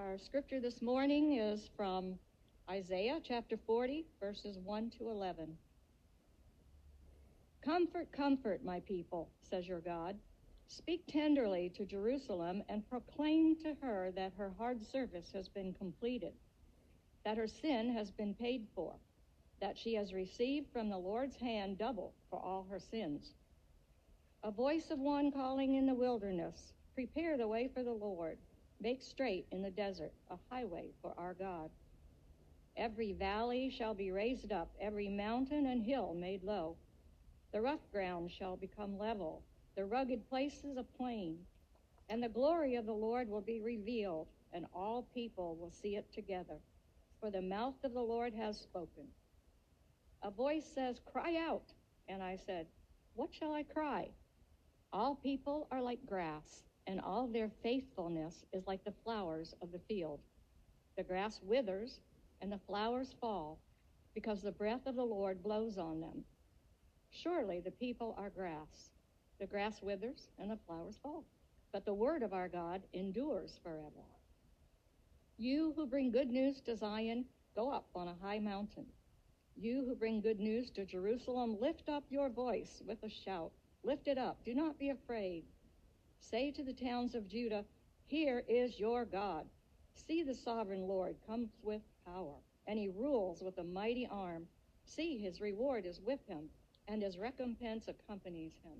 Our scripture this morning is from Isaiah chapter 40, verses 1 to 11. Comfort, comfort, my people, says your God. Speak tenderly to Jerusalem and proclaim to her that her hard service has been completed, that her sin has been paid for, that she has received from the Lord's hand double for all her sins. A voice of one calling in the wilderness, Prepare the way for the Lord, make straight in the desert a highway for our God. Every valley shall be raised up, every mountain and hill made low. The rough ground shall become level, the rugged places a plain, and the glory of the Lord will be revealed, and all people will see it together. For the mouth of the Lord has spoken. A voice says, Cry out. And I said, What shall I cry? All people are like grass, and all their faithfulness is like the flowers of the field. The grass withers, and the flowers fall, because the breath of the Lord blows on them. Surely the people are grass. The grass withers, and the flowers fall. But the word of our God endures forever. You who bring good news to Zion, go up on a high mountain. You who bring good news to Jerusalem, lift up your voice with a shout. Lift it up. Do not be afraid. Say to the towns of Judah, Here is your God. See, the sovereign Lord comes with power, and he rules with a mighty arm. See, his reward is with him, and his recompense accompanies him.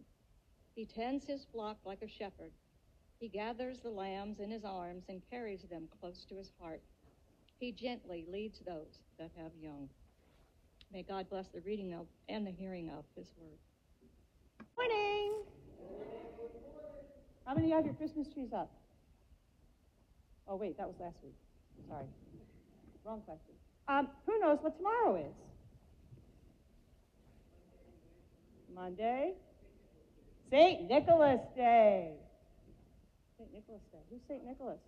He tends his flock like a shepherd. He gathers the lambs in his arms and carries them close to his heart. He gently leads those that have young. May God bless the reading of and the hearing of his word. Morning. How many have your Christmas trees up? Oh, wait, that was last week. Sorry. Wrong question. Um, who knows what tomorrow is? Monday? St. Nicholas Day. St. Nicholas Day. Who's St. Nicholas?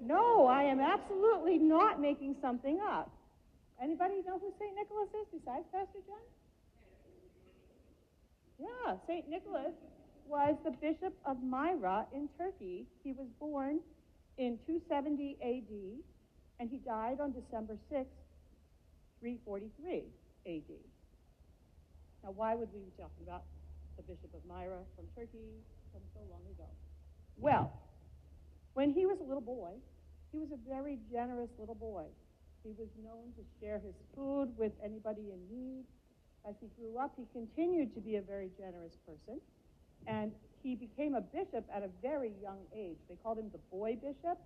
no, I am absolutely not making something up. Anybody know who St. Nicholas is besides Pastor John? Yeah, St. Nicholas was the bishop of Myra in Turkey. He was born in 270 AD, and he died on December 6, 343 AD. Now, why would we be talking about the bishop of Myra from Turkey from so long ago? Well, when he was a little boy, he was a very generous little boy. He was known to share his food with anybody in need. As he grew up, he continued to be a very generous person. And he became a bishop at a very young age. They called him the boy bishop.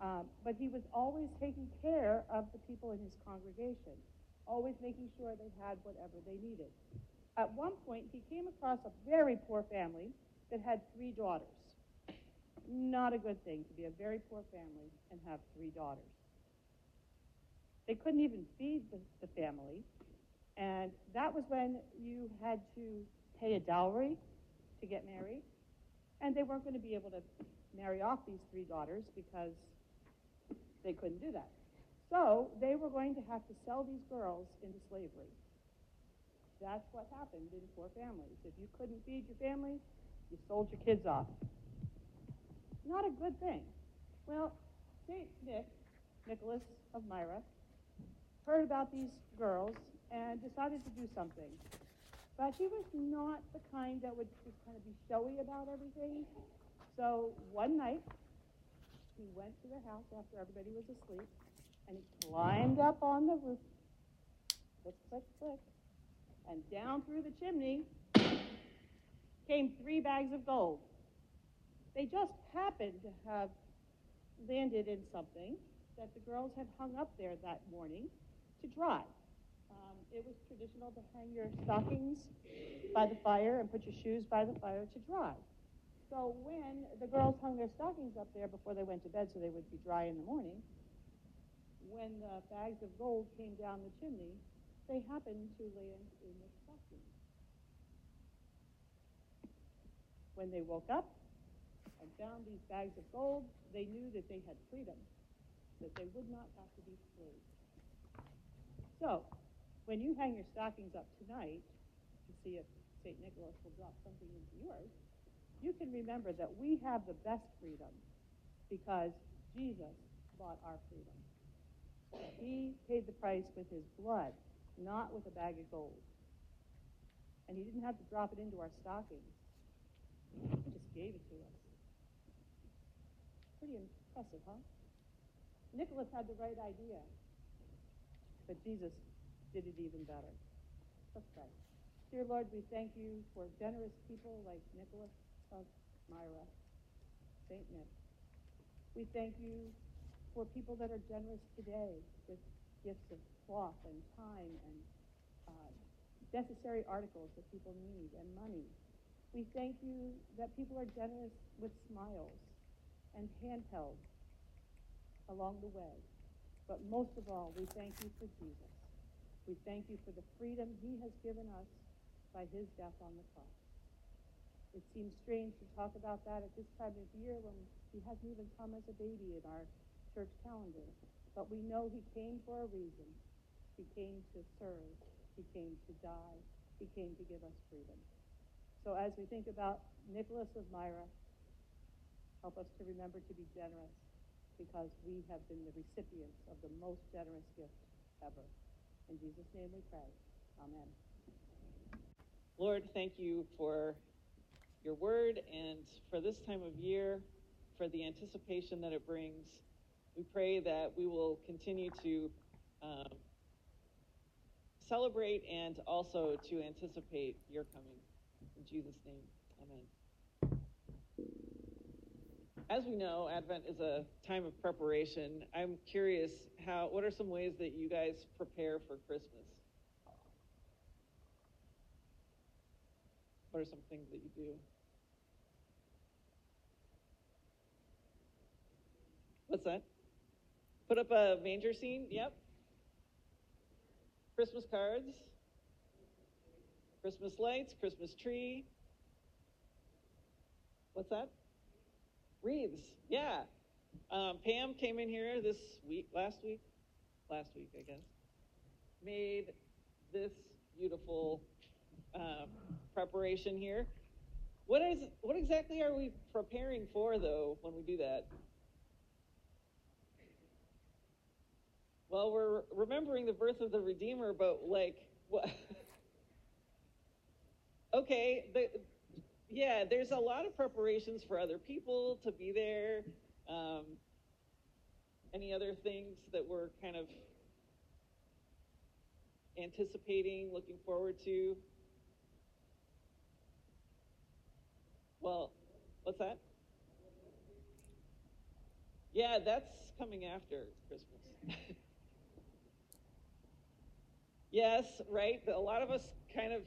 Um, but he was always taking care of the people in his congregation, always making sure they had whatever they needed. At one point, he came across a very poor family that had three daughters. Not a good thing to be a very poor family and have three daughters. They couldn't even feed the, the family, and that was when you had to pay a dowry to get married, and they weren't going to be able to marry off these three daughters because they couldn't do that. So they were going to have to sell these girls into slavery. That's what happened in poor families. If you couldn't feed your family, you sold your kids off. Not a good thing. Well, St. Nick, Nicholas of Myra, heard about these girls and decided to do something. But he was not the kind that would just kind of be showy about everything. So one night, he went to their house after everybody was asleep, and he climbed up on the roof, click, click, click, and down through the chimney came three bags of gold. They just happened to have landed in something that the girls had hung up there that morning to dry. It was traditional to hang your stockings by the fire and put your shoes by the fire to dry. So when the girls hung their stockings up there before they went to bed so they would be dry in the morning, when the bags of gold came down the chimney, they happened to land in the stockings. When they woke up and found these bags of gold, they knew that they had freedom, that they would not have to be slaves. So, when you hang your stockings up tonight to see if St. Nicholas will drop something into yours, you can remember that we have the best freedom because Jesus bought our freedom. He paid the price with his blood, not with a bag of gold. And he didn't have to drop it into our stockings. He just gave it to us. Pretty impressive, huh? Nicholas had the right idea, but Jesus did it even better. Let's pray. Dear Lord, we thank you for generous people like Nicholas of Myra, St. Nick. We thank you for people that are generous today with gifts of cloth and time and uh, necessary articles that people need and money. We thank you that people are generous with smiles and handhelds along the way. But most of all, we thank you for Jesus. We thank you for the freedom he has given us by his death on the cross. It seems strange to talk about that at this time of year when he hasn't even come as a baby in our church calendar. But we know he came for a reason. He came to serve. He came to die. He came to give us freedom. So as we think about Nicholas of Myra, help us to remember to be generous because we have been the recipients of the most generous gift ever. In Jesus' name we pray. Amen. Lord, thank you for your word and for this time of year, for the anticipation that it brings. We pray that we will continue to um, celebrate and also to anticipate your coming. In Jesus' name, amen. As we know, Advent is a time of preparation. I'm curious how what are some ways that you guys prepare for Christmas? What are some things that you do? What's that? Put up a manger scene? Yep. Christmas cards, Christmas lights, Christmas tree. What's that? Wreaths. Yeah. Um, Pam came in here this week, last week, last week, I guess, made this beautiful uh, preparation here. What is what exactly are we preparing for though when we do that? Well, we're remembering the birth of the Redeemer, but like what? okay, the, yeah, there's a lot of preparations for other people to be there. Um, any other things that we're kind of anticipating, looking forward to? Well, what's that? Yeah, that's coming after Christmas. yes, right? A lot of us kind of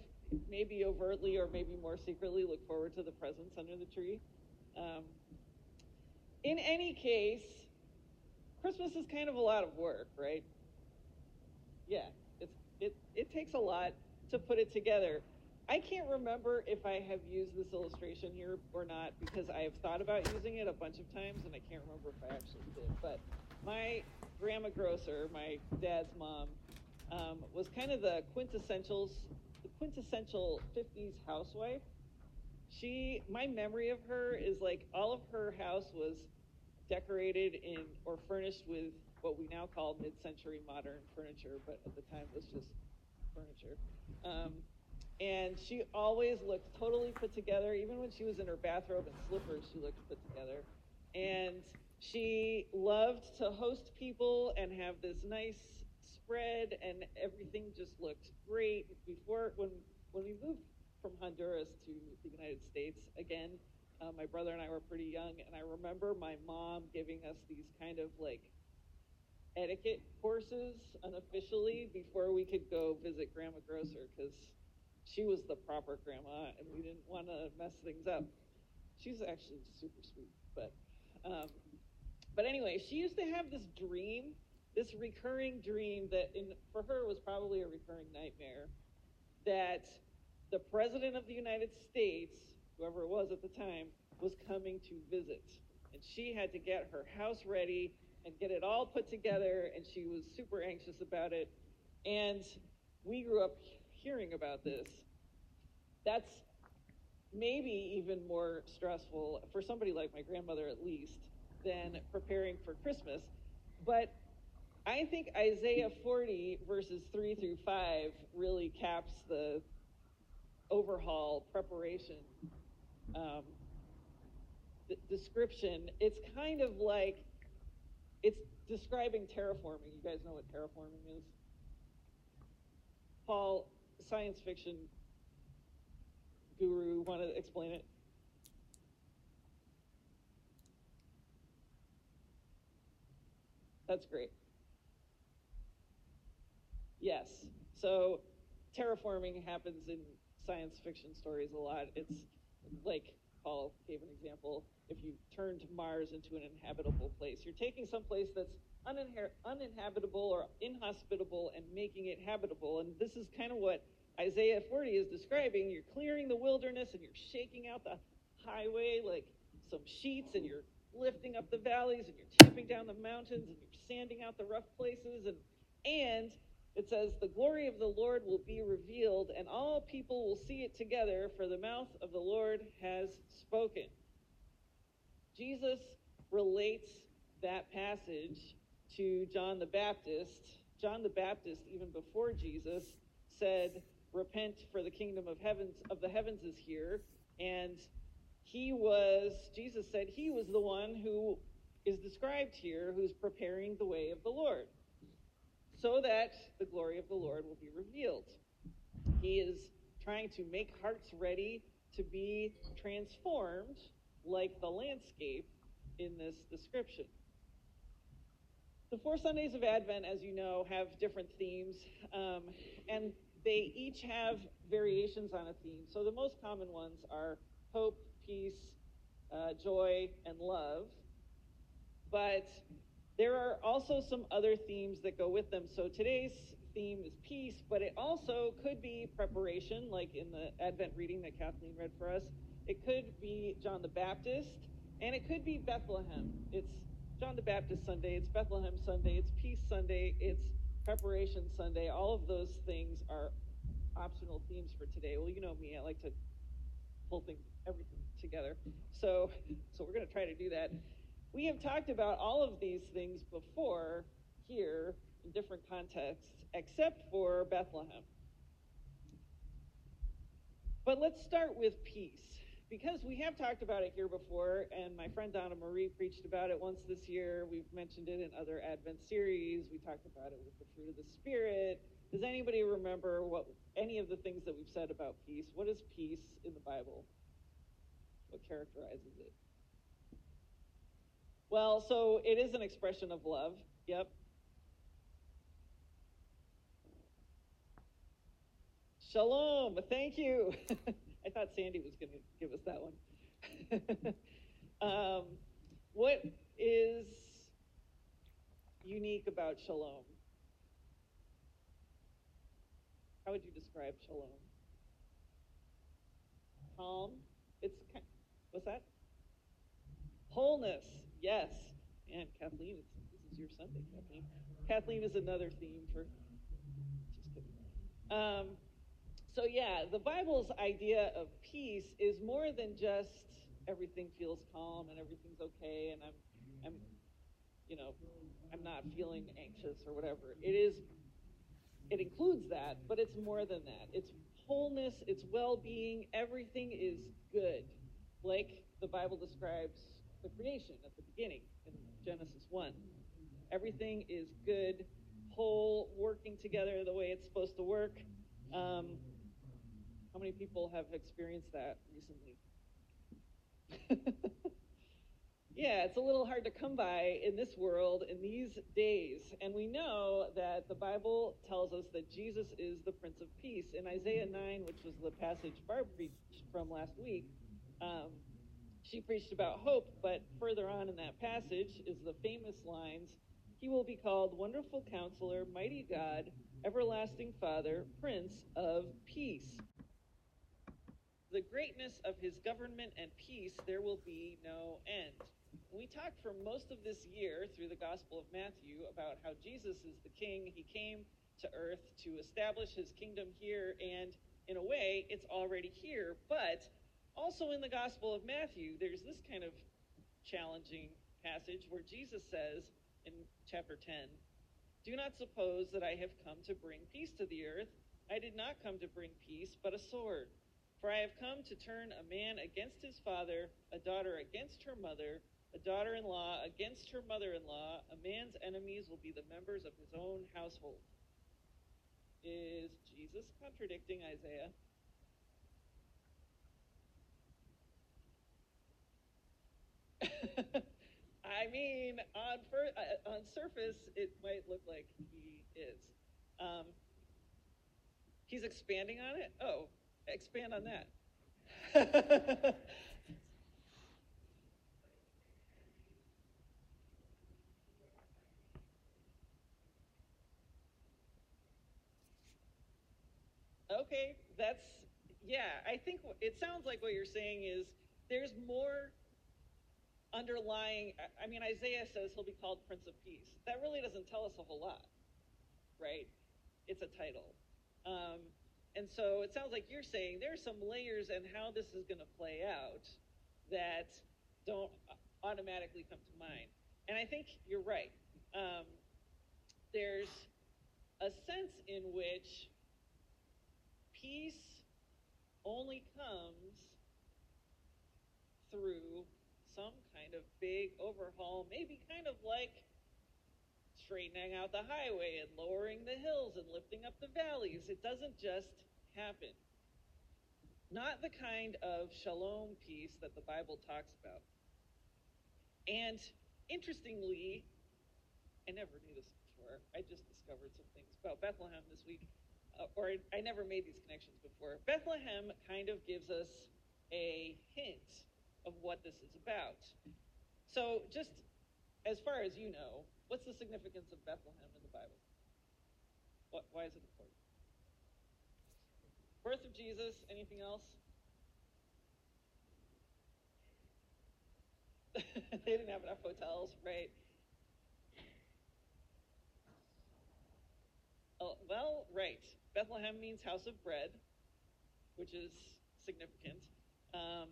maybe overtly or maybe more secretly look forward to the presents under the tree. Um, in any case, Christmas is kind of a lot of work, right? Yeah, it's, it, it takes a lot to put it together. I can't remember if I have used this illustration here or not because I have thought about using it a bunch of times and I can't remember if I actually did. But my grandma grocer, my dad's mom, um, was kind of the quintessentials, quintessential 50s housewife. She, my memory of her is like all of her house was decorated in or furnished with what we now call mid-century modern furniture, but at the time it was just furniture. Um, and she always looked totally put together. Even when she was in her bathrobe and slippers, she looked put together. And she loved to host people and have this nice spread, and everything just looked great. Before, when when we moved from Honduras to the United States again, uh, my brother and I were pretty young, and I remember my mom giving us these kind of like etiquette courses unofficially before we could go visit Grandma Grocer because she was the proper grandma, and we didn't want to mess things up. She's actually super sweet, but um, but anyway, she used to have this dream, this recurring dream that in for her was probably a recurring nightmare that the president of the United States, whoever it was at the time, was coming to visit, and she had to get her house ready and get it all put together, and she was super anxious about it, and we grew up hearing about this. That's maybe even more stressful for somebody like my grandmother, at least, than preparing for Christmas. But I think Isaiah 40, verses 3 through 5, really caps the overhaul preparation um, description. It's kind of like it's describing terraforming. You guys know what terraforming is? Paul, science fiction guru, want to explain it? That's great. Yes. So terraforming happens in science fiction stories a lot. It's like Paul gave an example. If you turn to Mars into an inhabitable place, you're taking some place that's uninhabitable or inhospitable and making it habitable. And this is kind of what Isaiah 40 is describing. You're clearing the wilderness and you're shaking out the highway like some sheets and you're lifting up the valleys and you're tamping down the mountains and you're sanding out the rough places and and it says the glory of the Lord will be revealed and all people will see it together for the mouth of the Lord has spoken. Jesus relates that passage to John the Baptist. John the Baptist even before Jesus said repent for the kingdom of heavens of the heavens is here and he was jesus said he was the one who is described here who's preparing the way of the lord so that the glory of the lord will be revealed he is trying to make hearts ready to be transformed like the landscape in this description the four sundays of advent as you know have different themes um, and they each have variations on a theme. So the most common ones are hope, peace, uh, joy, and love. But there are also some other themes that go with them. So today's theme is peace, but it also could be preparation, like in the Advent reading that Kathleen read for us. It could be John the Baptist, and it could be Bethlehem. It's John the Baptist Sunday, it's Bethlehem Sunday, it's Peace Sunday, it's Preparation Sunday, all of those things are optional themes for today. Well, you know me, I like to pull things, everything together. So, so we're going to try to do that. We have talked about all of these things before here in different contexts, except for Bethlehem. But let's start with peace because we have talked about it here before, and my friend Donna Marie preached about it once this year. We've mentioned it in other Advent series. We talked about it with the fruit of the Spirit. Does anybody remember what any of the things that we've said about peace? What is peace in the Bible? What characterizes it? Well, so it is an expression of love. Yep. Shalom. Thank you. I thought Sandy was going to give us that one. um, what is unique about shalom? How would you describe shalom? Calm. It's what's that? Wholeness. Yes. And Kathleen, this is your Sunday, Kathleen. Kathleen is another theme for. Just kidding. Um, so, yeah, the Bible's idea of peace is more than just everything feels calm and everything's okay and I'm, I'm, you know, I'm not feeling anxious or whatever. It is, it includes that, but it's more than that. It's wholeness, it's well being, everything is good, like the Bible describes the creation at the beginning in Genesis 1. Everything is good, whole, working together the way it's supposed to work. Um, how many people have experienced that recently? yeah, it's a little hard to come by in this world in these days. And we know that the Bible tells us that Jesus is the Prince of Peace. In Isaiah 9, which was the passage Barb preached from last week, um, she preached about hope, but further on in that passage is the famous lines He will be called Wonderful Counselor, Mighty God, Everlasting Father, Prince of Peace the greatness of his government and peace, there will be no end. We talked for most of this year through the Gospel of Matthew about how Jesus is the king. He came to earth to establish his kingdom here, and in a way, it's already here. But Also, in the Gospel of Matthew, there's this kind of challenging passage where Jesus says in chapter 10, Do not suppose that I have come to bring peace to the earth. I did not come to bring peace, but a sword. For I have come to turn a man against his father, a daughter against her mother, a daughter in law against her mother in law. A man's enemies will be the members of his own household. Is Jesus contradicting Isaiah? I mean, on fir- uh, on surface, it might look like he is. Um, he's expanding on it. Oh, expand on that. okay, that's yeah. I think it sounds like what you're saying is there's more underlying. I mean, Isaiah says he'll be called Prince of Peace. That really doesn't tell us a whole lot, right? It's a title. Um, and so it sounds like you're saying there's some layers and how this is going to play out that don't automatically come to mind. And I think you're right. Um, there's a sense in which peace only comes through some kind of big overhaul, maybe kind of like straightening out the highway and lowering the hills and lifting up the valleys. It doesn't just happen. Not the kind of shalom peace that the Bible talks about. And interestingly, I never knew this before. I just discovered some things about Bethlehem this week, uh, or I, I never made these connections before. Bethlehem kind of gives us a hint of what this is about. So, just as far as you know, what's the significance of Bethlehem in the Bible? What, why is it important? Birth of Jesus, anything else? they didn't have enough hotels, right? Oh, well, right. Bethlehem means house of bread, which is significant. Um,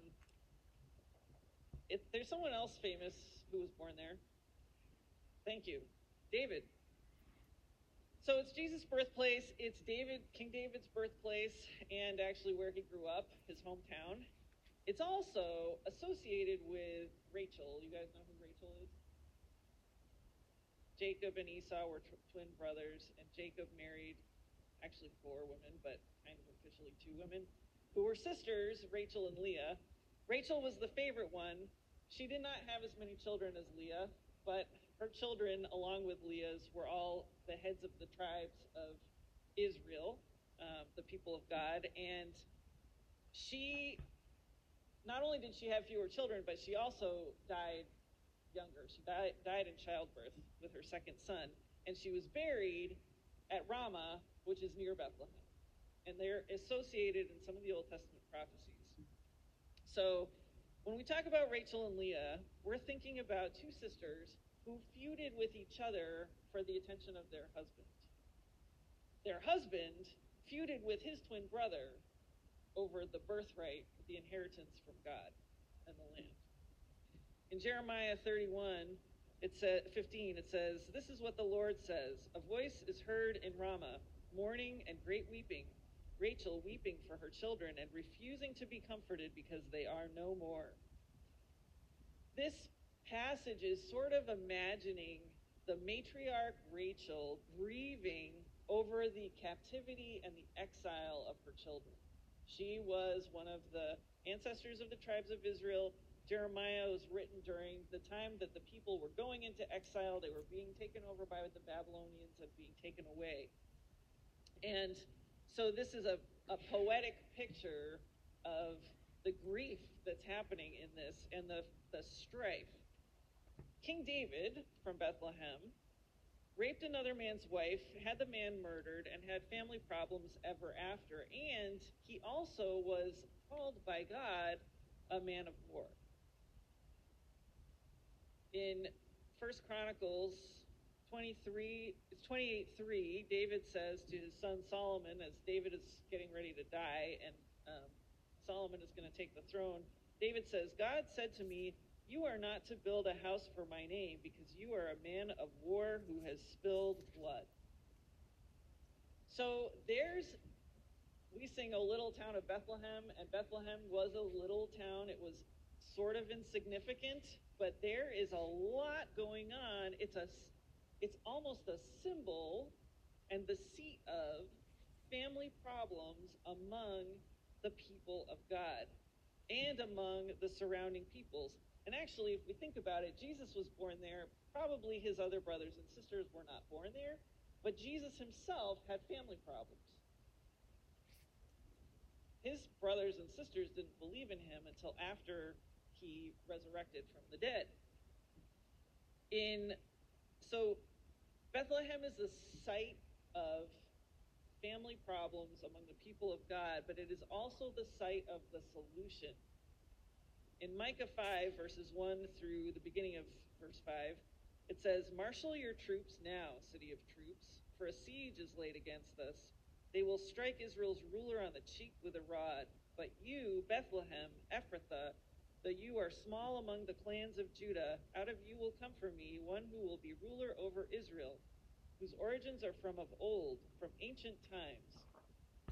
it, there's someone else famous who was born there. Thank you. David. So it's Jesus' birthplace. It's David, King David's birthplace, and actually where he grew up, his hometown. It's also associated with Rachel. You guys know who Rachel is? Jacob and Esau were tw- twin brothers, and Jacob married actually four women, but kind of officially two women, who were sisters, Rachel and Leah. Rachel was the favorite one. She did not have as many children as Leah, but her children, along with Leah's, were all the heads of the tribes of Israel, um, the people of God. And she, not only did she have fewer children, but she also died younger. She died, died in childbirth with her second son. And she was buried at Ramah, which is near Bethlehem. And they're associated in some of the Old Testament prophecies. So when we talk about Rachel and Leah, we're thinking about two sisters who feuded with each other for the attention of their husband. Their husband feuded with his twin brother over the birthright, the inheritance from God and the land. In Jeremiah 31, it says 15, it says, This is what the Lord says: A voice is heard in Ramah, mourning and great weeping, Rachel weeping for her children and refusing to be comforted because they are no more. This passage is sort of imagining the matriarch Rachel grieving over the captivity and the exile of her children. She was one of the ancestors of the tribes of Israel. Jeremiah was written during the time that the people were going into exile. They were being taken over by the Babylonians and being taken away. And so this is a, a poetic picture of the grief that's happening in this and the, the strife. King David from Bethlehem raped another man's wife, had the man murdered, and had family problems ever after. And he also was called by God a man of war. In First Chronicles 23, it's 28 3, David says to his son Solomon, as David is getting ready to die and um, Solomon is going to take the throne, David says, God said to me, You are not to build a house for my name because you are a man of war who has spilled blood. So there's, we sing a little town of Bethlehem, and Bethlehem was a little town. It was sort of insignificant, but there is a lot going on. It's a, it's almost a symbol and the seat of family problems among the people of God and among the surrounding peoples. And actually, if we think about it, Jesus was born there. Probably his other brothers and sisters were not born there, but Jesus himself had family problems. His brothers and sisters didn't believe in him until after he resurrected from the dead. In so Bethlehem is the site of family problems among the people of God, but it is also the site of the solution. In Micah 5, verses 1 through the beginning of verse 5, it says, Marshal your troops now, city of troops, for a siege is laid against us. They will strike Israel's ruler on the cheek with a rod. But you, Bethlehem, Ephrathah, though you are small among the clans of Judah, out of you will come for me one who will be ruler over Israel whose origins are from of old, from ancient times.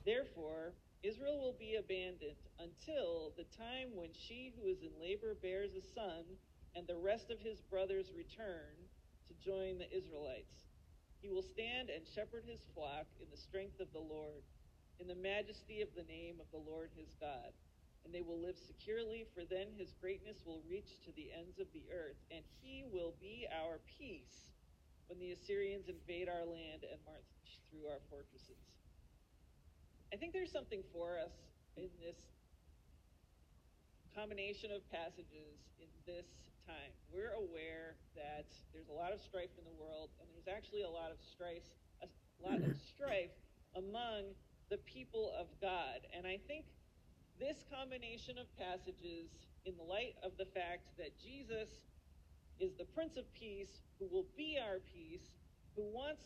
Therefore, Israel will be abandoned until the time when she who is in labor bears a son, and the rest of his brothers return to join the Israelites. He will stand and shepherd his flock in the strength of the Lord, in the majesty of the name of the Lord his God. And they will live securely, for then his greatness will reach to the ends of the earth, and he will be our peace when the Assyrians invade our land and march through our fortresses. I think there's something for us in this combination of passages in this time. We're aware that there's a lot of strife in the world, and there's actually a lot of strife, a lot of strife among the people of God. And I think this combination of passages, in the light of the fact that Jesus is the Prince of Peace who will be our peace, who wants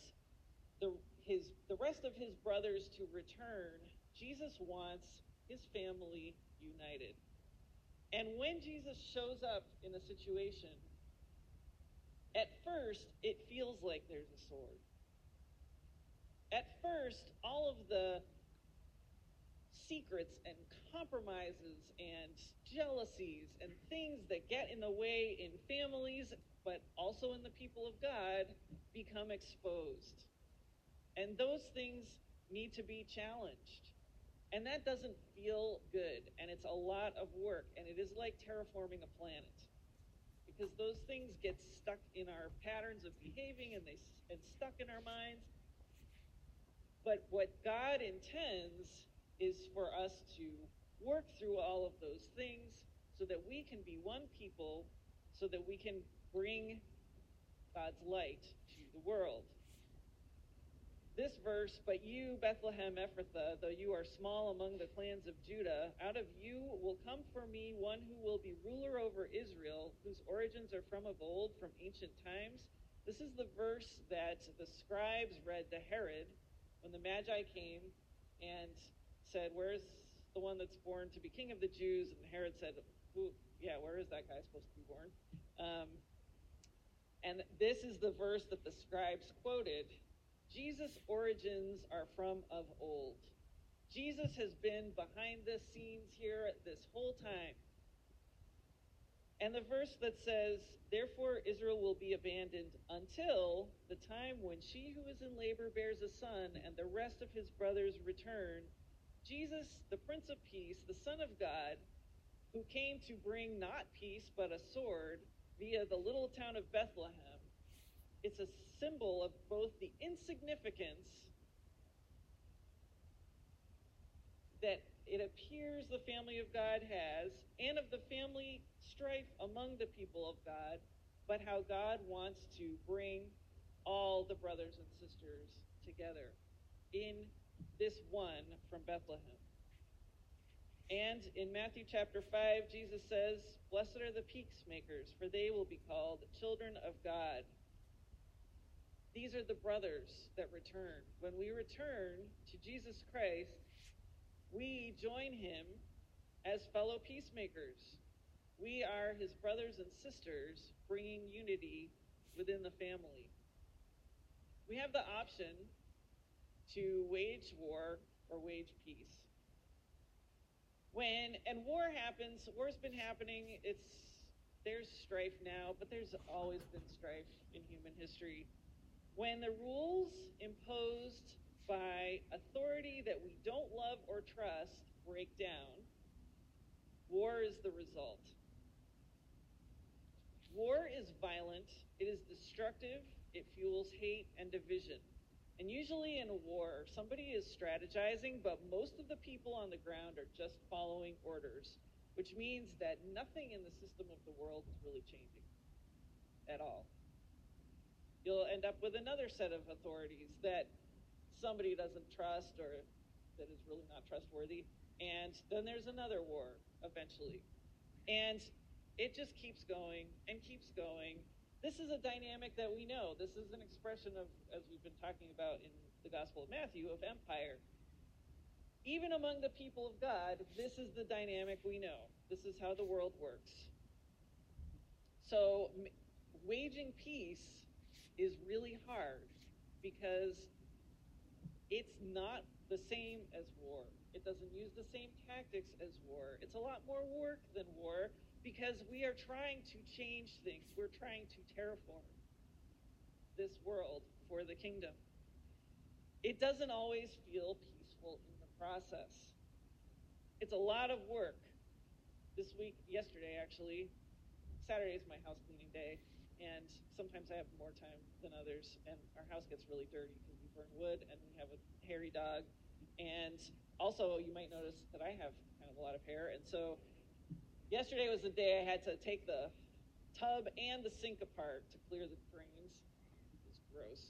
the, his, the rest of his brothers to return. Jesus wants his family united. And when Jesus shows up in a situation, at first it feels like there's a sword. At first, all of the secrets and compromises and jealousies and things that get in the way in families, but also in the people of God, become exposed. And those things need to be challenged. And that doesn't feel good. And it's a lot of work. And it is like terraforming a planet. Because those things get stuck in our patterns of behaving and they and stuck in our minds. But what God intends is for us to work through all of those things so that we can be one people, so that we can bring God's light to the world. This verse, but you, Bethlehem Ephrathah, though you are small among the clans of Judah, out of you will come for me one who will be ruler over Israel, whose origins are from of old, from ancient times. This is the verse that the scribes read to Herod when the Magi came and said, Where's the one that's born to be king of the Jews? And Herod said, Who, yeah, where is that guy supposed to be born? Um, and this is the verse that the scribes quoted Jesus' origins are from of old. Jesus has been behind the scenes here this whole time. And the verse that says, Therefore Israel will be abandoned until the time when she who is in labor bears a son and the rest of his brothers return Jesus, the Prince of Peace, the Son of God, who came to bring not peace but a sword via the little town of Bethlehem, it's a symbol of both the insignificance that it appears the family of God has and of the family strife among the people of God, but how God wants to bring all the brothers and sisters together in this one from Bethlehem. And in Matthew chapter 5, Jesus says, Blessed are the peacemakers, for they will be called children of God. These are the brothers that return. When we return to Jesus Christ, we join him as fellow peacemakers. We are his brothers and sisters, bringing unity within the family. We have the option to wage war or wage peace. When and war happens, war's been happening. It's there's strife now, but there's always been strife in human history. When the rules imposed by authority that we don't love or trust break down, war is the result. War is violent, it is destructive, it fuels hate and division. And usually in a war, somebody is strategizing, but most of the people on the ground are just following orders, which means that nothing in the system of the world is really changing at all. You'll end up with another set of authorities that somebody doesn't trust or that is really not trustworthy. And then there's another war eventually. And it just keeps going and keeps going this is a dynamic that we know. This is an expression of, as we've been talking about in the Gospel of Matthew, of empire. Even among the people of God, this is the dynamic we know. This is how the world works. So, waging peace is really hard because it's not the same as war. It doesn't use the same tactics as war. It's a lot more work than war because we are trying to change things. We're trying to terraform this world for the kingdom. It doesn't always feel peaceful in the process. It's a lot of work. This week, yesterday actually, Saturday is my house cleaning day, and sometimes I have more time than others, and our house gets really dirty because we burn wood and we have a hairy dog. And also, you might notice that I have kind of a lot of hair, and so Yesterday was the day I had to take the tub and the sink apart to clear the drains. It was gross.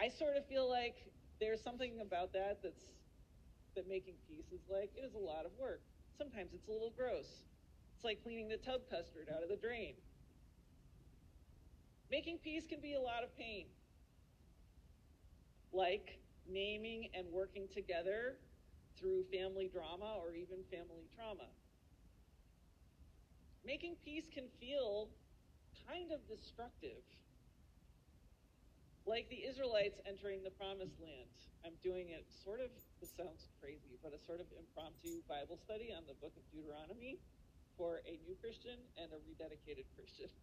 I sort of feel like there's something about that that's that making peace is like it is a lot of work. Sometimes it's a little gross. It's like cleaning the tub custard out of the drain. Making peace can be a lot of pain. Like naming and working together through family drama or even family trauma making peace can feel kind of destructive. Like the Israelites entering the promised land. I'm doing it sort of, this sounds crazy, but a sort of impromptu Bible study on the book of Deuteronomy for a new Christian and a rededicated Christian.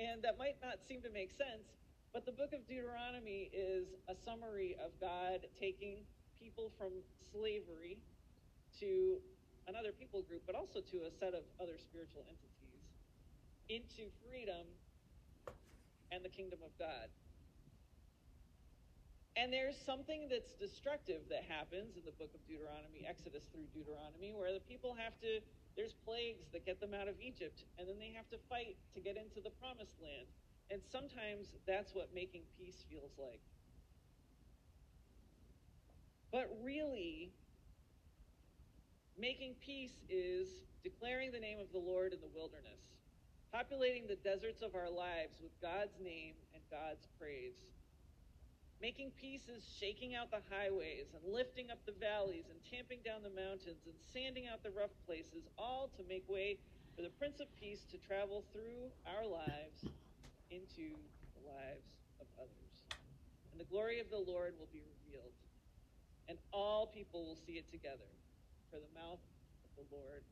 And that might not seem to make sense, but the book of Deuteronomy is a summary of God taking people from slavery to another people group, but also to a set of other spiritual entities into freedom and the kingdom of God. And there's something that's destructive that happens in the book of Deuteronomy, Exodus through Deuteronomy, where the people have to, there's plagues that get them out of Egypt, and then they have to fight to get into the promised land. And sometimes that's what making peace feels like. But really, Making peace is declaring the name of the Lord in the wilderness, populating the deserts of our lives with God's name and God's praise. Making peace is shaking out the highways and lifting up the valleys and tamping down the mountains and sanding out the rough places, all to make way for the Prince of Peace to travel through our lives into the lives of others. And the glory of the Lord will be revealed, and all people will see it together for the mouth of the Lord